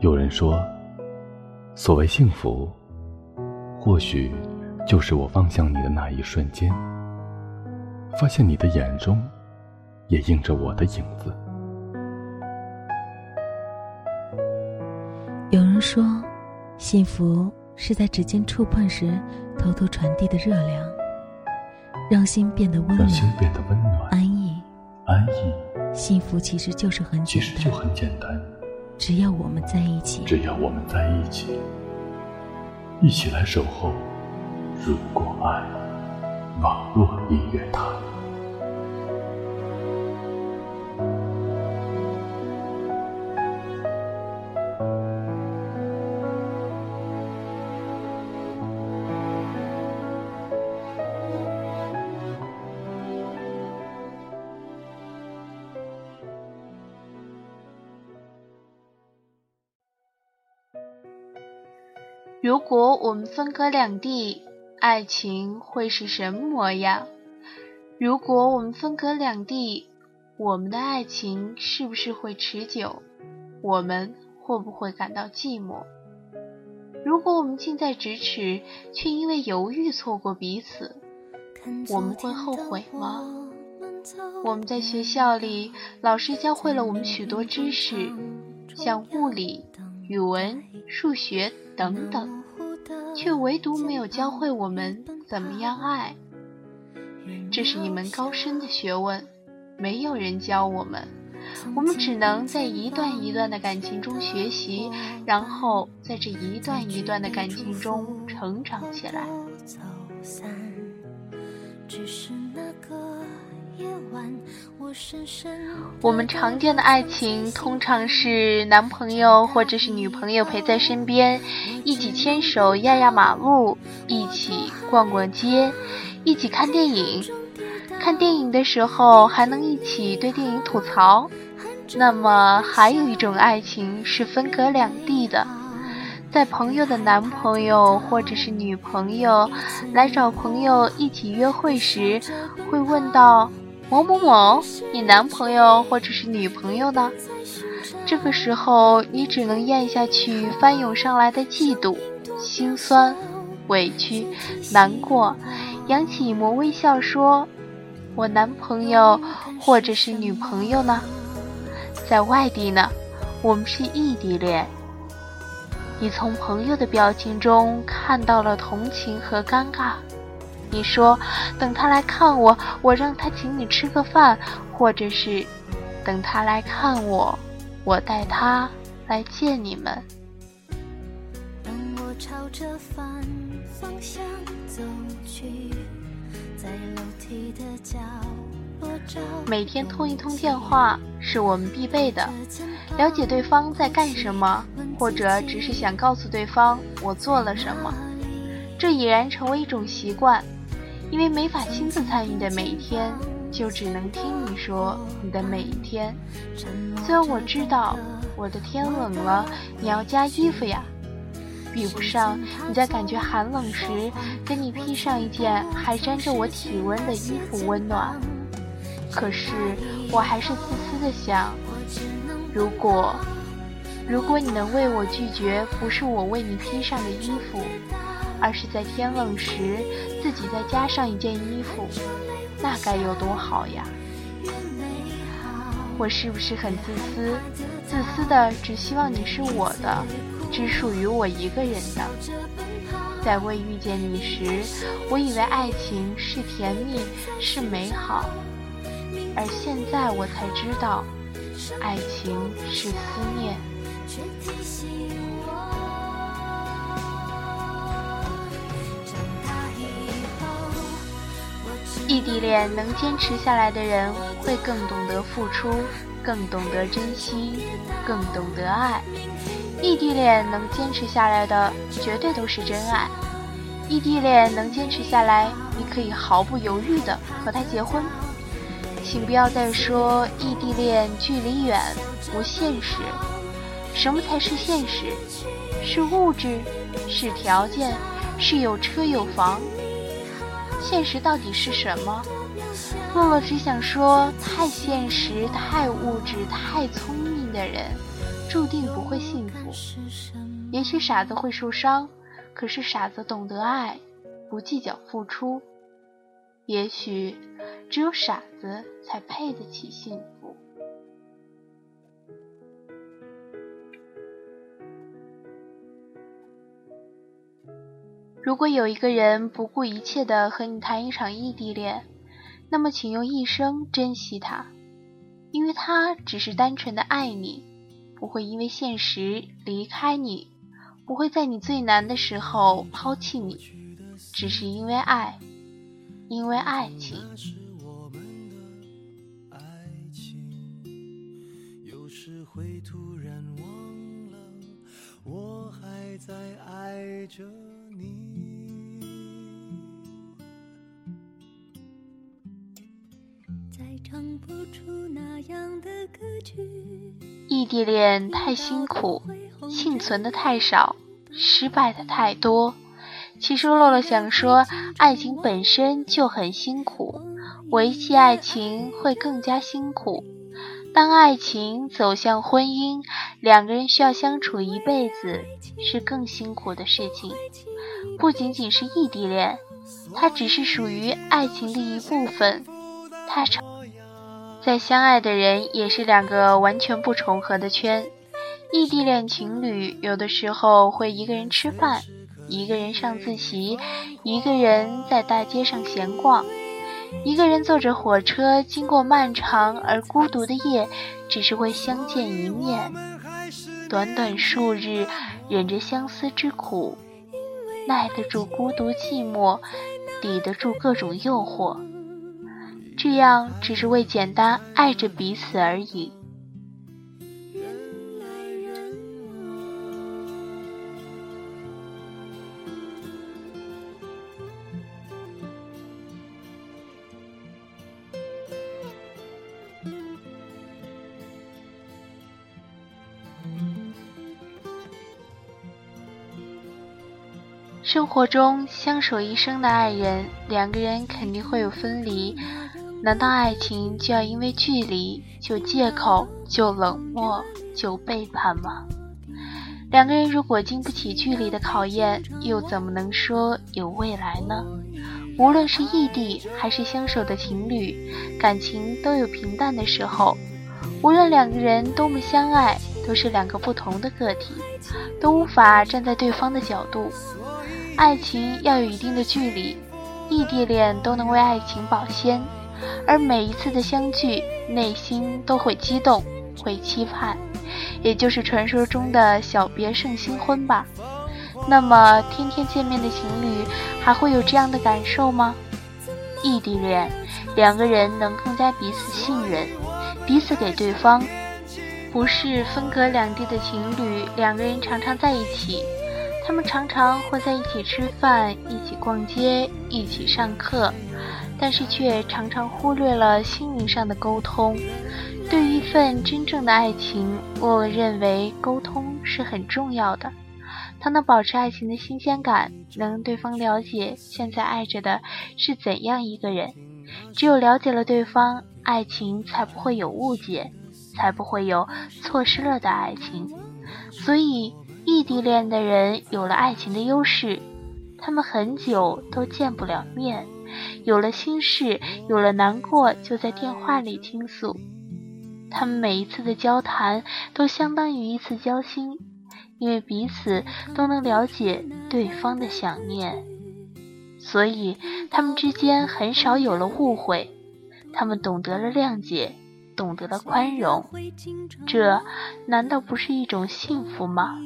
有人说，所谓幸福，或许就是我望向你的那一瞬间，发现你的眼中也映着我的影子。有人说，幸福是在指尖触碰时偷偷传递的热量，让心变得温暖，让心变得温暖、安逸、安逸。幸福其实就是很简单，其实就很简单，只要我们在一起，只要我们在一起，一起来守候。如果爱，网络音乐台。分隔两地，爱情会是什么模样？如果我们分隔两地，我们的爱情是不是会持久？我们会不会感到寂寞？如果我们近在咫尺，却因为犹豫错过彼此，我们会后悔吗？我们在学校里，老师教会了我们许多知识，像物理、语文、数学。等等，却唯独没有教会我们怎么样爱。这是一门高深的学问，没有人教我们，我们只能在一段一段的感情中学习，然后在这一段一段的感情中成长起来。只是那个我们常见的爱情通常是男朋友或者是女朋友陪在身边，一起牵手压压马路，一起逛逛街，一起看电影。看电影的时候还能一起对电影吐槽。那么还有一种爱情是分隔两地的，在朋友的男朋友或者是女朋友来找朋友一起约会时，会问到。某某某，你男朋友或者是女朋友呢？这个时候，你只能咽下去翻涌上来的嫉妒、心酸、委屈、难过，扬起一抹微笑说：“我男朋友或者是女朋友呢？在外地呢，我们是异地恋。”你从朋友的表情中看到了同情和尴尬。你说，等他来看我，我让他请你吃个饭，或者是等他来看我，我带他来见你们。每天通一通电话是我们必备的，了解对方在干什么，或者只是想告诉对方我做了什么，这已然成为一种习惯。因为没法亲自参与的每一天，就只能听你说你的每一天。虽然我知道我的天冷了，你要加衣服呀，比不上你在感觉寒冷时给你披上一件还沾着我体温的衣服温暖。可是我还是自私的想，如果如果你能为我拒绝不是我为你披上的衣服。而是在天冷时自己再加上一件衣服，那该有多好呀！我是不是很自私？自私的只希望你是我的，只属于我一个人的。在未遇见你时，我以为爱情是甜蜜，是美好，而现在我才知道，爱情是思念。异地恋能坚持下来的人，会更懂得付出，更懂得珍惜，更懂得爱。异地恋能坚持下来的，绝对都是真爱。异地恋能坚持下来，你可以毫不犹豫的和他结婚。请不要再说异地恋距离远不现实。什么才是现实？是物质，是条件，是有车有房。现实到底是什么？洛洛只想说：太现实、太物质、太聪明的人，注定不会幸福。也许傻子会受伤，可是傻子懂得爱，不计较付出。也许只有傻子才配得起幸福。如果有一个人不顾一切的和你谈一场异地恋，那么请用一生珍惜他，因为他只是单纯的爱你，不会因为现实离开你，不会在你最难的时候抛弃你，只是因为爱，因为爱情。我还在爱着你异地恋太辛苦，幸存的太少，失败的太多。其实洛洛想说，爱情本身就很辛苦，维系爱情会更加辛苦。当爱情走向婚姻，两个人需要相处一辈子，是更辛苦的事情。不仅仅是异地恋，它只是属于爱情的一部分。它成。再相爱的人也是两个完全不重合的圈。异地恋情侣有的时候会一个人吃饭，一个人上自习，一个人在大街上闲逛，一个人坐着火车经过漫长而孤独的夜，只是为相见一面。短短数日，忍着相思之苦，耐得住孤独寂寞，抵得住各种诱惑。这样只是为简单爱着彼此而已。生活中相守一生的爱人，两个人肯定会有分离。难道爱情就要因为距离就借口就冷漠就背叛吗？两个人如果经不起距离的考验，又怎么能说有未来呢？无论是异地还是相守的情侣，感情都有平淡的时候。无论两个人多么相爱，都是两个不同的个体，都无法站在对方的角度。爱情要有一定的距离，异地恋都能为爱情保鲜。而每一次的相聚，内心都会激动，会期盼，也就是传说中的小别胜新婚吧。那么，天天见面的情侣还会有这样的感受吗？异地恋，两个人能更加彼此信任，彼此给对方。不是分隔两地的情侣，两个人常常在一起，他们常常会在一起吃饭，一起逛街，一起上课。但是却常常忽略了心灵上的沟通。对于一份真正的爱情，我认为沟通是很重要的。它能保持爱情的新鲜感，能让对方了解现在爱着的是怎样一个人。只有了解了对方，爱情才不会有误解，才不会有错失了的爱情。所以，异地恋的人有了爱情的优势，他们很久都见不了面。有了心事，有了难过，就在电话里倾诉。他们每一次的交谈都相当于一次交心，因为彼此都能了解对方的想念，所以他们之间很少有了误会。他们懂得了谅解，懂得了宽容，这难道不是一种幸福吗？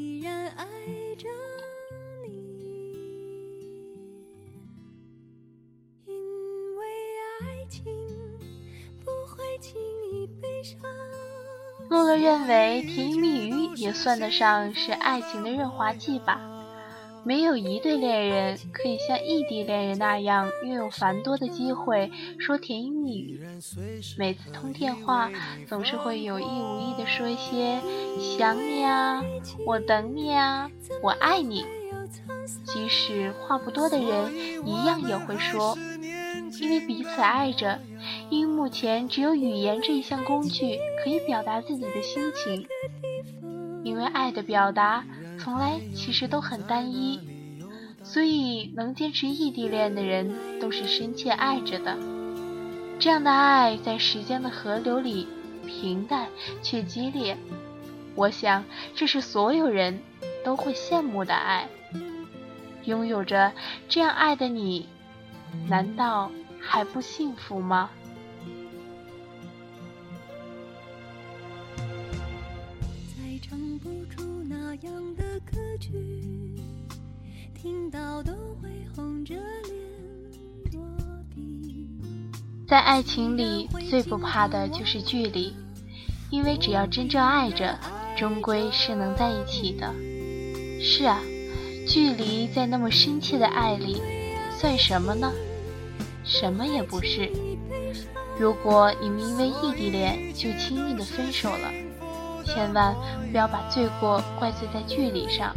洛洛认为，甜言蜜语也算得上是爱情的润滑剂吧。没有一对恋人可以像异地恋人那样拥有繁多的机会说甜言蜜语。每次通电话，总是会有意无意的说一些“想你啊，我等你啊，我爱你”。即使话不多的人，一样也会说，因为彼此爱着。因目前只有语言这一项工具可以表达自己的心情。因为爱的表达从来其实都很单一，所以能坚持异地恋的人都是深切爱着的。这样的爱在时间的河流里平淡却激烈，我想这是所有人都会羡慕的爱。拥有着这样爱的你，难道还不幸福吗？在爱情里，最不怕的就是距离，因为只要真正爱着，终归是能在一起的。是啊，距离在那么深切的爱里，算什么呢？什么也不是。如果你们因为异地恋就轻易的分手了，千万不要把罪过怪罪在距离上。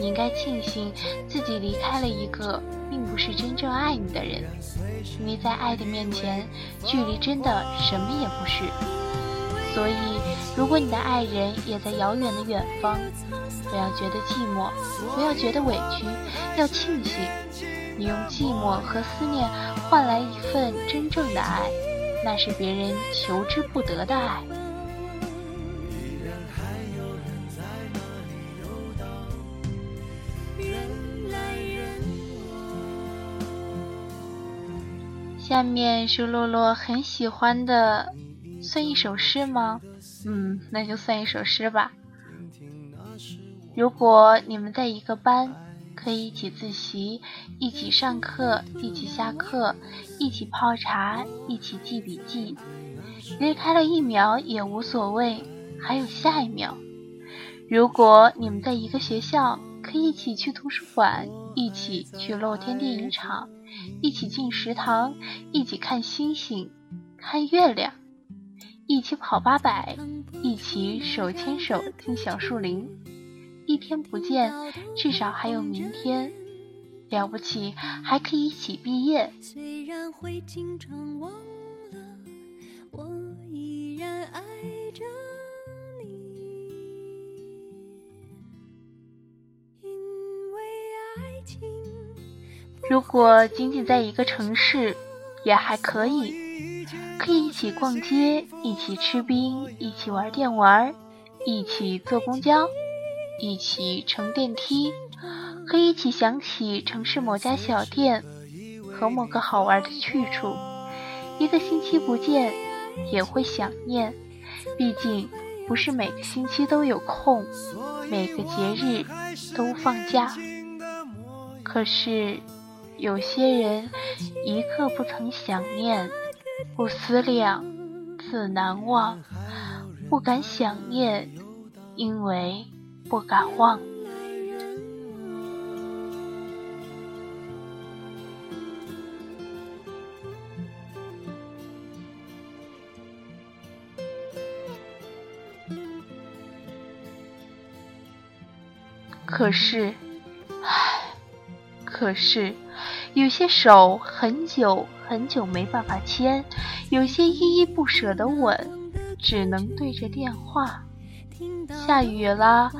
你应该庆幸自己离开了一个并不是真正爱你的人，因为在爱的面前，距离真的什么也不是。所以，如果你的爱人也在遥远的远方，不要觉得寂寞，不要觉得委屈，要庆幸你用寂寞和思念换来一份真正的爱，那是别人求之不得的爱。下面是洛洛很喜欢的，算一首诗吗？嗯，那就算一首诗吧。如果你们在一个班，可以一起自习，一起上课，一起下课，一起泡茶，一起记笔记，离开了一秒也无所谓，还有下一秒。如果你们在一个学校，可以一起去图书馆，一起去露天电影场。一起进食堂，一起看星星，看月亮，一起跑八百，一起手牵手进小树林。一天不见，至少还有明天。了不起，还可以一起毕业。虽然会经常忘了，我依然爱着你，因为爱情。如果仅仅在一个城市，也还可以，可以一起逛街，一起吃冰，一起玩电玩，一起坐公交，一起乘电梯，可以一起想起城市某家小店和某个好玩的去处。一个星期不见，也会想念，毕竟不是每个星期都有空，每个节日都放假。可是。有些人一刻不曾想念，不思量，自难忘。不敢想念，因为不敢忘。可是，唉，可是。有些手很久很久没办法牵，有些依依不舍的吻，只能对着电话。下雨了，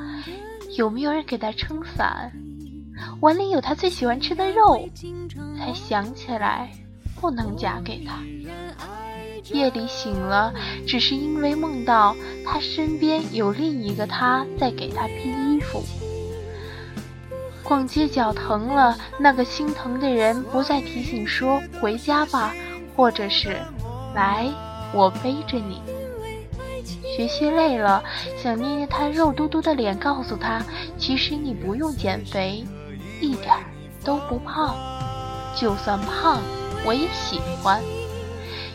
有没有人给他撑伞？碗里有他最喜欢吃的肉，才想起来不能夹给他。夜里醒了，只是因为梦到他身边有另一个他在给他披衣服。逛街脚疼了，那个心疼的人不再提醒说回家吧，或者是来我背着你。学习累了，想捏捏他肉嘟嘟的脸，告诉他其实你不用减肥，一点儿都不胖，就算胖我也喜欢。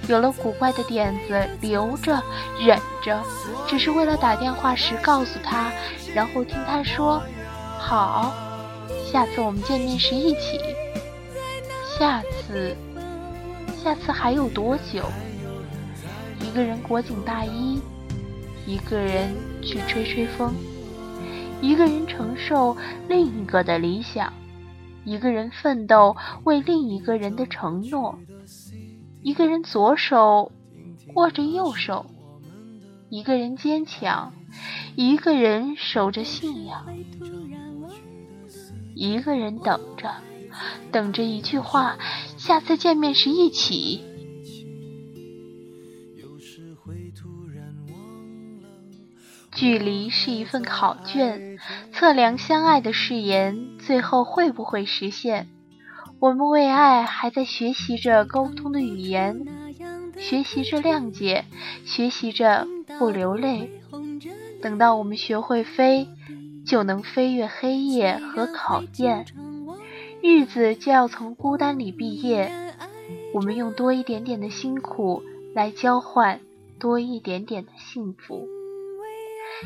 有了古怪的点子，留着忍着，只是为了打电话时告诉他，然后听他说好。下次我们见面时一起。下次，下次还有多久？一个人裹紧大衣，一个人去吹吹风，一个人承受另一个的理想，一个人奋斗为另一个人的承诺。一个人左手握着右手，一个人坚强，一个人守着信仰，一个人等着，等着一句话，下次见面时一起。距离是一份考卷，测量相爱的誓言，最后会不会实现？我们为爱还在学习着沟通的语言，学习着谅解，学习着不流泪。等到我们学会飞，就能飞越黑夜和考验，日子就要从孤单里毕业。我们用多一点点的辛苦来交换多一点点的幸福。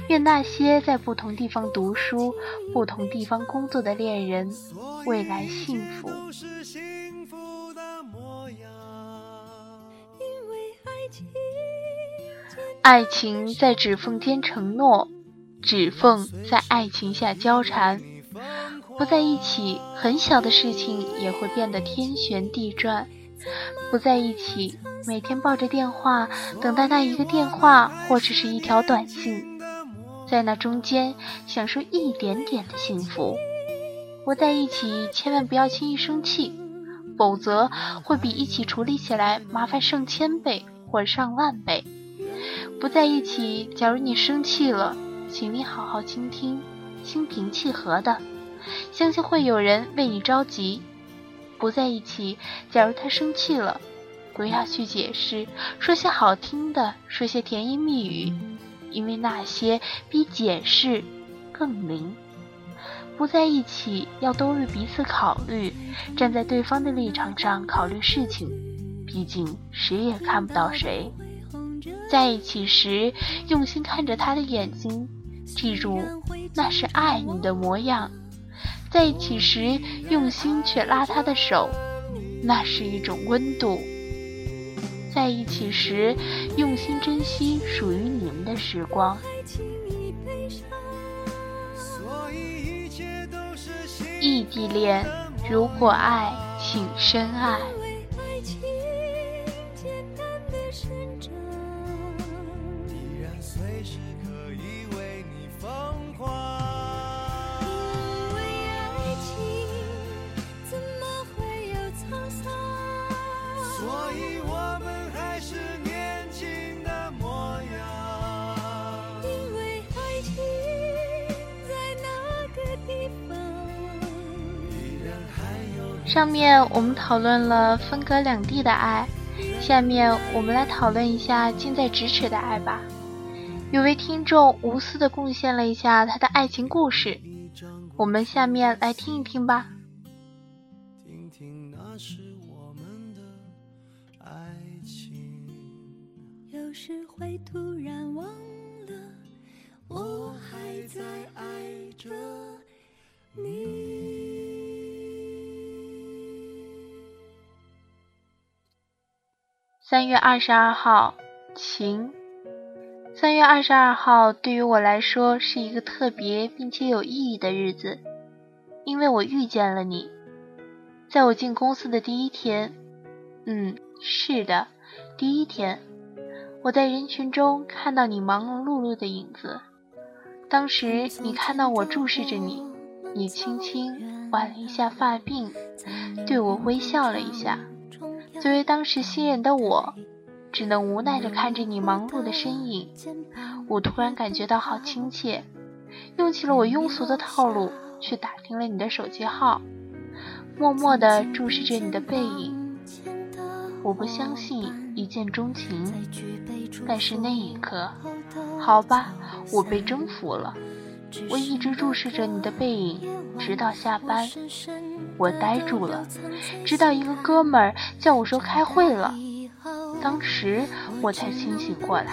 愿那些在不同地方读书、不同地方工作的恋人，未来幸福。爱情在指缝间承诺，指缝在爱情下交缠。不在一起，很小的事情也会变得天旋地转；不在一起，每天抱着电话，等待那一个电话或者是一条短信。在那中间享受一点点的幸福。不在一起，千万不要轻易生气，否则会比一起处理起来麻烦上千倍或上万倍。不在一起，假如你生气了，请你好好倾听，心平气和的，相信会有人为你着急。不在一起，假如他生气了，不要去解释，说些好听的，说些甜言蜜语。因为那些比解释更灵。不在一起，要多为彼此考虑，站在对方的立场上考虑事情。毕竟谁也看不到谁。在一起时，用心看着他的眼睛，记住那是爱你的模样。在一起时，用心去拉他的手，那是一种温度。在一起时，用心珍惜属于你们的时光。异地恋，如果爱，请深爱。面我们讨论了分隔两地的爱，下面我们来讨论一下近在咫尺的爱吧。有位听众无私的贡献了一下他的爱情故事，我们下面来听一听吧。听听那是我们的爱情。有时会突三月二十二号，晴。三月二十二号对于我来说是一个特别并且有意义的日子，因为我遇见了你。在我进公司的第一天，嗯，是的，第一天，我在人群中看到你忙忙碌碌的影子。当时你看到我注视着你，你轻轻挽了一下发鬓，对我微笑了一下。作为当时新人的我，只能无奈地看着你忙碌的身影。我突然感觉到好亲切，用起了我庸俗的套路去打听了你的手机号，默默地注视着你的背影。我不相信一见钟情，但是那一刻，好吧，我被征服了。我一直注视着你的背影，直到下班。我呆住了，直到一个哥们儿叫我说开会了，当时我才清醒过来。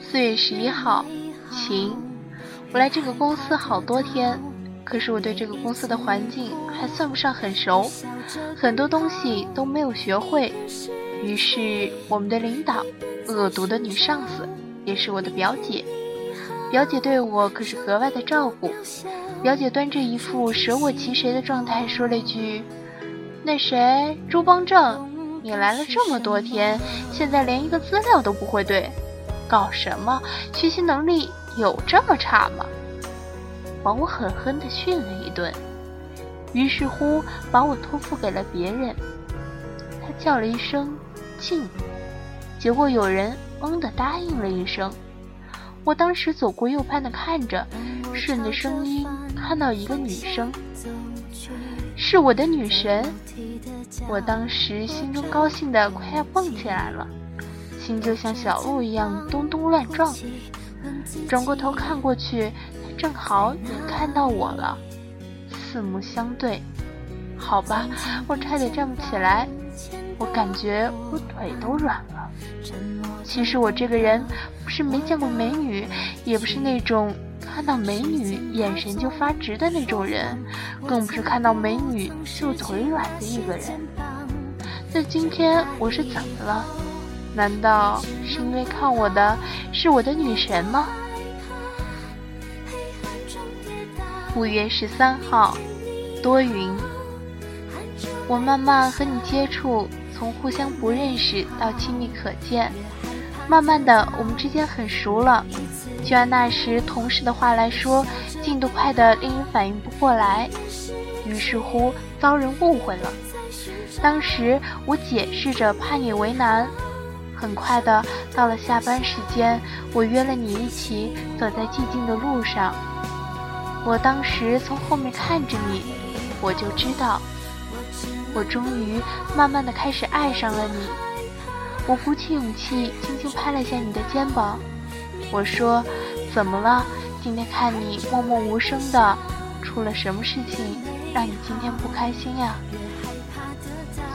四月十一号，晴。我来这个公司好多天。可是我对这个公司的环境还算不上很熟，很多东西都没有学会。于是我们的领导，恶毒的女上司，也是我的表姐，表姐对我可是格外的照顾。表姐端着一副舍我其谁的状态，说了一句：“那谁，朱邦正，你来了这么多天，现在连一个资料都不会对，搞什么？学习能力有这么差吗？”把我狠狠地训了一顿，于是乎把我托付给了别人。他叫了一声“静”，结果有人“嗯”的答应了一声。我当时左顾右盼的看着，顺着声音看到一个女生，是我的女神。我当时心中高兴的快要蹦起来了，心就像小鹿一样咚咚乱撞。转过头看过去，她正好也看到我了，四目相对。好吧，我差点站不起来，我感觉我腿都软了。其实我这个人不是没见过美女，也不是那种看到美女眼神就发直的那种人，更不是看到美女就腿软的一个人。那今天我是怎么了？难道是因为看我的是我的女神吗？五月十三号，多云。我慢慢和你接触，从互相不认识到亲密可见，慢慢的我们之间很熟了。就按那时同事的话来说，进度快的令人反应不过来，于是乎遭人误会了。当时我解释着，怕你为难。很快的到了下班时间，我约了你一起走在寂静的路上。我当时从后面看着你，我就知道。我终于慢慢的开始爱上了你。我鼓起勇气，轻轻拍了下你的肩膀。我说：“怎么了？今天看你默默无声的，出了什么事情让你今天不开心呀？”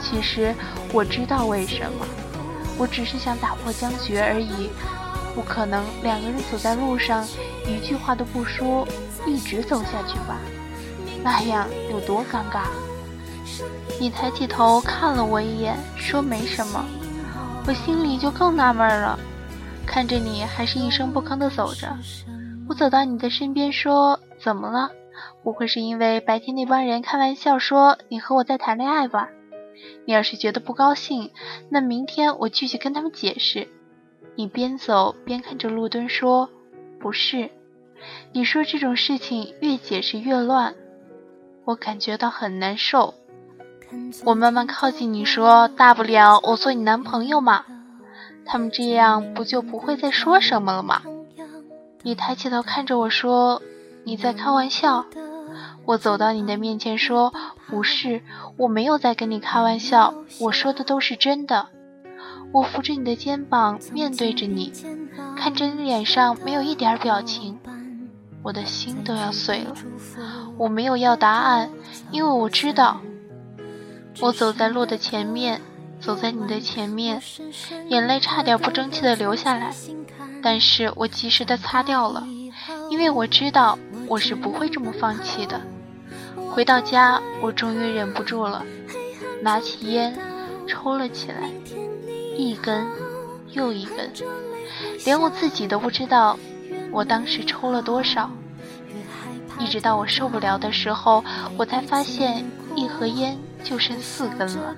其实我知道为什么，我只是想打破僵局而已。不可能两个人走在路上，一句话都不说，一直走下去吧？那样有多尴尬？你抬起头看了我一眼，说没什么，我心里就更纳闷了。看着你还是一声不吭的走着，我走到你的身边说：“怎么了？不会是因为白天那帮人开玩笑说你和我在谈恋爱吧？你要是觉得不高兴，那明天我继续跟他们解释。”你边走边看着路灯说：“不是。”你说这种事情越解释越乱，我感觉到很难受。我慢慢靠近你说：“大不了我做你男朋友嘛。”他们这样不就不会再说什么了吗？你抬起头看着我说：“你在开玩笑。”我走到你的面前说：“不是，我没有在跟你开玩笑，我说的都是真的。”我扶着你的肩膀，面对着你，看着你脸上没有一点表情，我的心都要碎了。我没有要答案，因为我知道。我走在路的前面，走在你的前面，眼泪差点不争气的流下来，但是我及时的擦掉了，因为我知道我是不会这么放弃的。回到家，我终于忍不住了，拿起烟抽了起来，一根又一根，连我自己都不知道我当时抽了多少。一直到我受不了的时候，我才发现一盒烟。就剩四根了，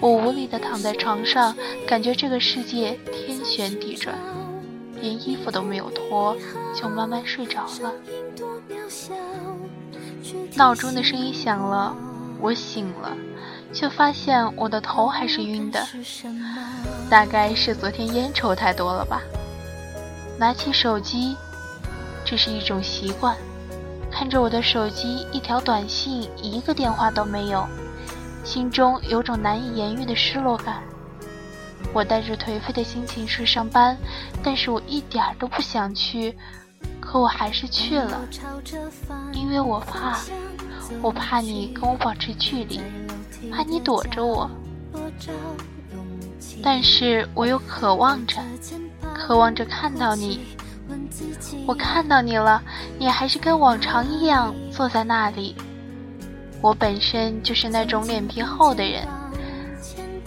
我无力地躺在床上，感觉这个世界天旋地转，连衣服都没有脱，就慢慢睡着了。闹钟的声音响了，我醒了，却发现我的头还是晕的，大概是昨天烟抽太多了吧。拿起手机，这是一种习惯。看着我的手机，一条短信，一个电话都没有，心中有种难以言喻的失落感。我带着颓废的心情去上班，但是我一点都不想去，可我还是去了，因为我怕，我怕你跟我保持距离，怕你躲着我，但是我又渴望着，渴望着看到你。我看到你了，你还是跟往常一样坐在那里。我本身就是那种脸皮厚的人。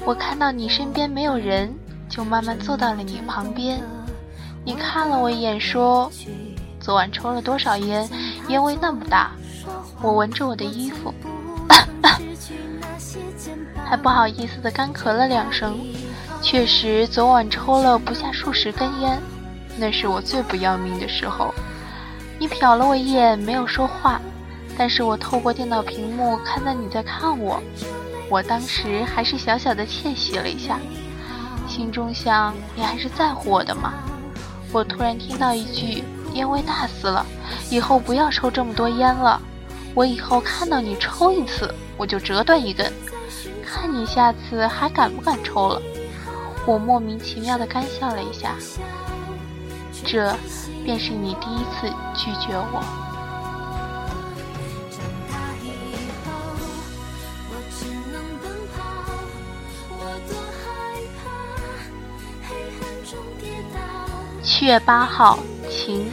我看到你身边没有人，就慢慢坐到了你旁边。你看了我一眼，说：“昨晚抽了多少烟？烟味那么大。”我闻着我的衣服，还不好意思的干咳了两声。确实，昨晚抽了不下数十根烟，那是我最不要命的时候。你瞟了我一眼，没有说话，但是我透过电脑屏幕看到你在看我。我当时还是小小的窃喜了一下，心中想：你还是在乎我的嘛。我突然听到一句：“烟味大死了，以后不要抽这么多烟了。”我以后看到你抽一次，我就折断一根，看你下次还敢不敢抽了。我莫名其妙的干笑了一下，这便是你第一次拒绝我。七月八号，晴。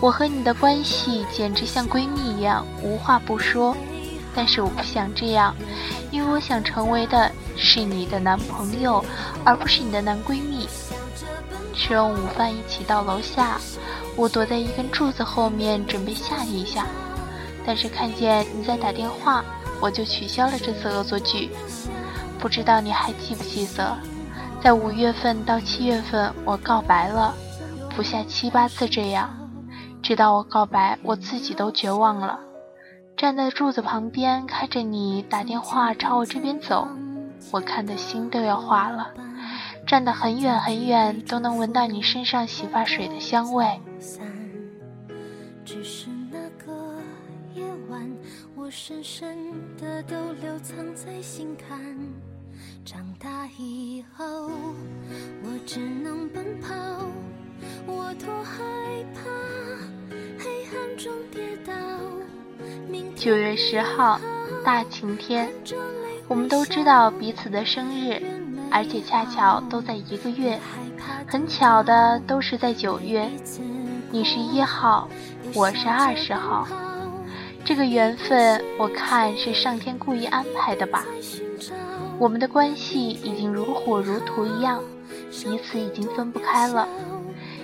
我和你的关系简直像闺蜜一样，无话不说。但是我不想这样，因为我想成为的是你的男朋友，而不是你的男闺蜜。吃完午饭一起到楼下，我躲在一根柱子后面准备吓你一下，但是看见你在打电话，我就取消了这次恶作剧。不知道你还记不记得，在五月份到七月份我告白了，不下七八次这样。直到我告白，我自己都绝望了。站在柱子旁边，看着你打电话朝我这边走，我看的心都要化了。站得很远很远，都能闻到你身上洗发水的香味。只是那个夜晚，我深深的都留藏在心坎。长大以后，我只能奔跑，我多害怕。九月十号，大晴天。我们都知道彼此的生日，而且恰巧都在一个月。很巧的，都是在九月。你是一号，我是二十号。这个缘分，我看是上天故意安排的吧。我们的关系已经如火如荼一样，彼此已经分不开了。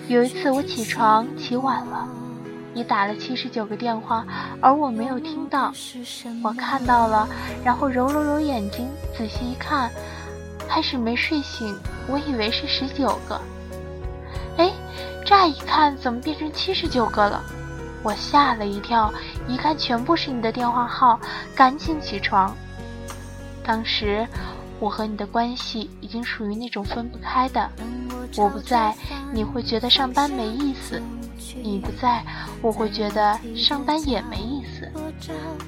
有一次我起床起晚了。你打了七十九个电话，而我没有听到。我看到了，然后揉了揉眼睛，仔细一看，开始没睡醒。我以为是十九个，哎，乍一看怎么变成七十九个了？我吓了一跳，一看全部是你的电话号，赶紧起床。当时我和你的关系已经属于那种分不开的。我不在，你会觉得上班没意思。你不在，我会觉得上班也没意思，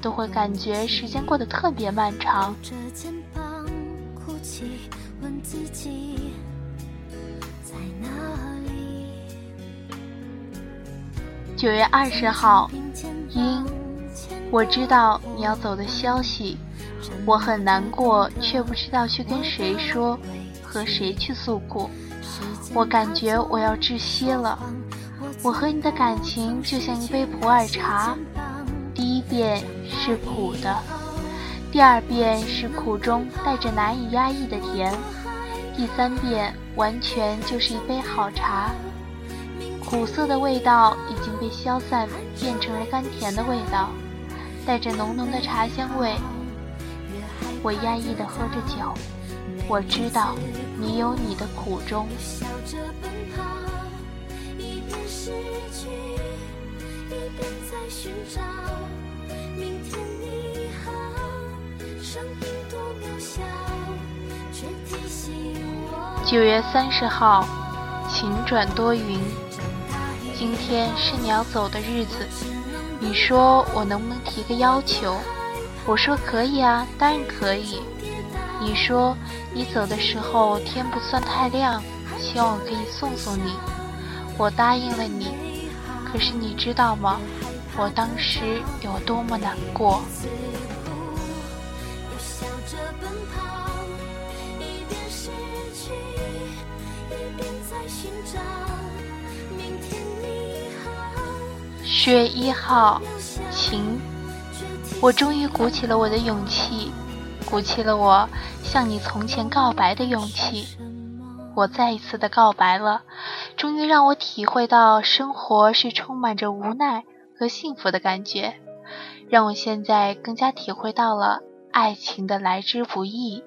都会感觉时间过得特别漫长。九月二十号，因我知道你要走的消息，我很难过，却不知道去跟谁说，和谁去诉苦。我感觉我要窒息了。我和你的感情就像一杯普洱茶，第一遍是苦的，第二遍是苦中带着难以压抑的甜，第三遍完全就是一杯好茶。苦涩的味道已经被消散，变成了甘甜的味道，带着浓浓的茶香味。我压抑地喝着酒，我知道你有你的苦衷。九月三十号，晴转多云。今天是你要走的日子，你说我能不能提个要求？我说可以啊，当然可以。你说你走的时候天不算太亮，希望我可以送送你。我答应了你，可是你知道吗？我当时有多么难过。十月一号，晴。我终于鼓起了我的勇气，鼓起了我向你从前告白的勇气。我再一次的告白了，终于让我体会到生活是充满着无奈和幸福的感觉，让我现在更加体会到了爱情的来之不易。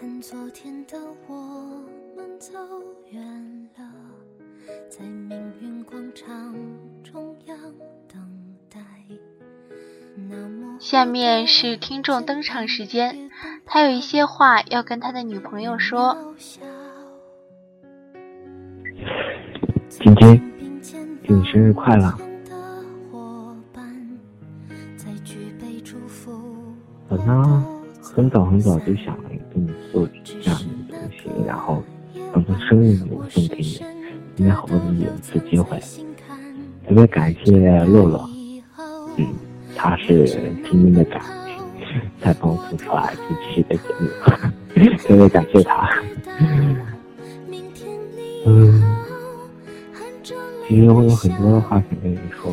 看昨天的我们走远了，在命运广场。下面是听众登场时间，他有一些话要跟他的女朋友说。晶晶，祝你生日快乐！我呢，很早很早就想给你做这样的东西，然后当做生日礼物送给你。今天好不容易有一次机会，特别感谢洛洛，嗯，他是拼命的赶，才帮我做出来这期的节目，特别感谢他。嗯。其实我有很多的话想跟你说。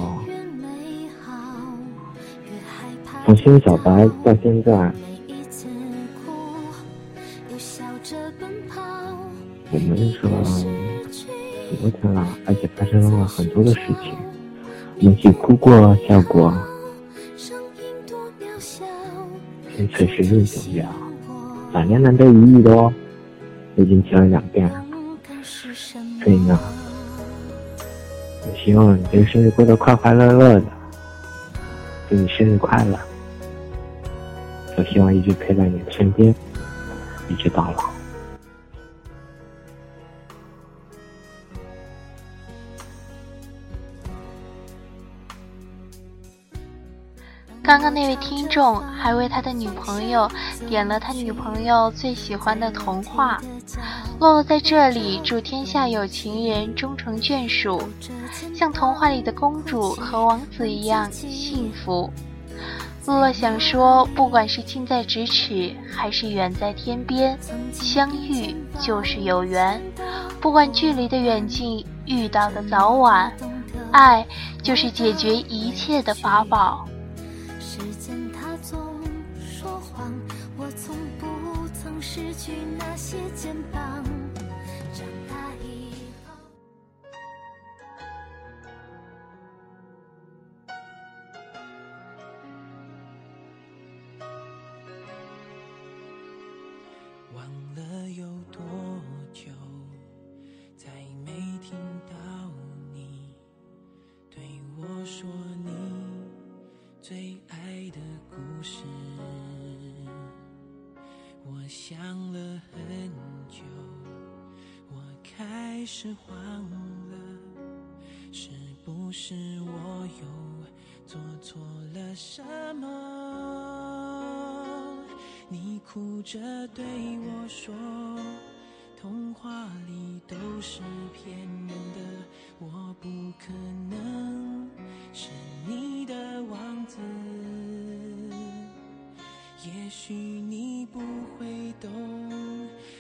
从新小白到现在，我们说很多天了，而且发生了很多的事情，一起哭过、笑过。现在是六九月啊，两年难得一遇的哦，已经听了两遍了，所以呢。我希望你这个生日过得快快乐乐的，祝你生日快乐！我希望一直陪在你的身边，一直到老。众还为他的女朋友点了他女朋友最喜欢的童话。洛洛在这里祝天下有情人终成眷属，像童话里的公主和王子一样幸福。洛洛想说，不管是近在咫尺还是远在天边，相遇就是有缘。不管距离的远近，遇到的早晚，爱就是解决一切的法宝。失去那些肩膀。想了很久，我开始慌了，是不是我又做错了什么？你哭着对我说，童话里都是骗人的，我不可能是你的王子。也许你不会懂，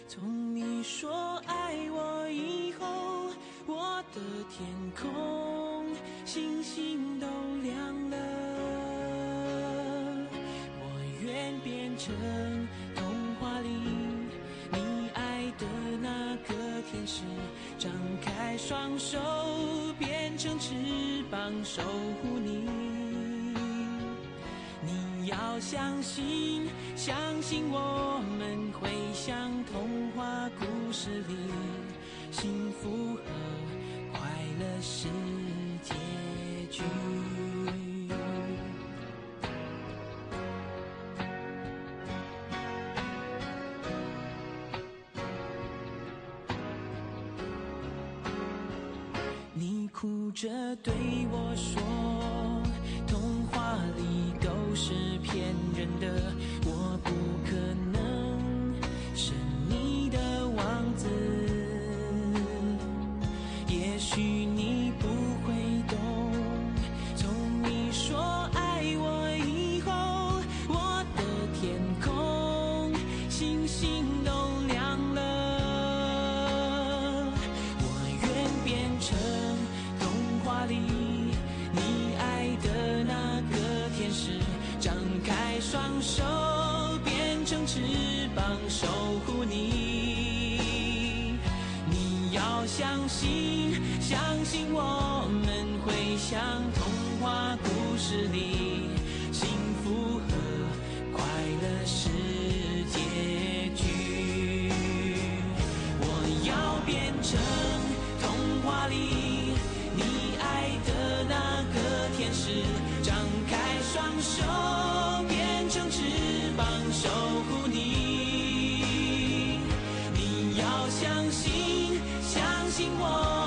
从你说爱我以后，我的天空星星都亮了。我愿变成童话里你爱的那个天使，张开双手变成翅膀守护你。要相信，相信我们会像童话故事里，幸福和快乐是结局。你哭着对我说。童话里都是骗人的，我不可能信我们会像童话故事里，幸福和快乐是结局。我要变成童话里你爱的那个天使，张开双手，变成翅膀守护你。你要相信，相信我。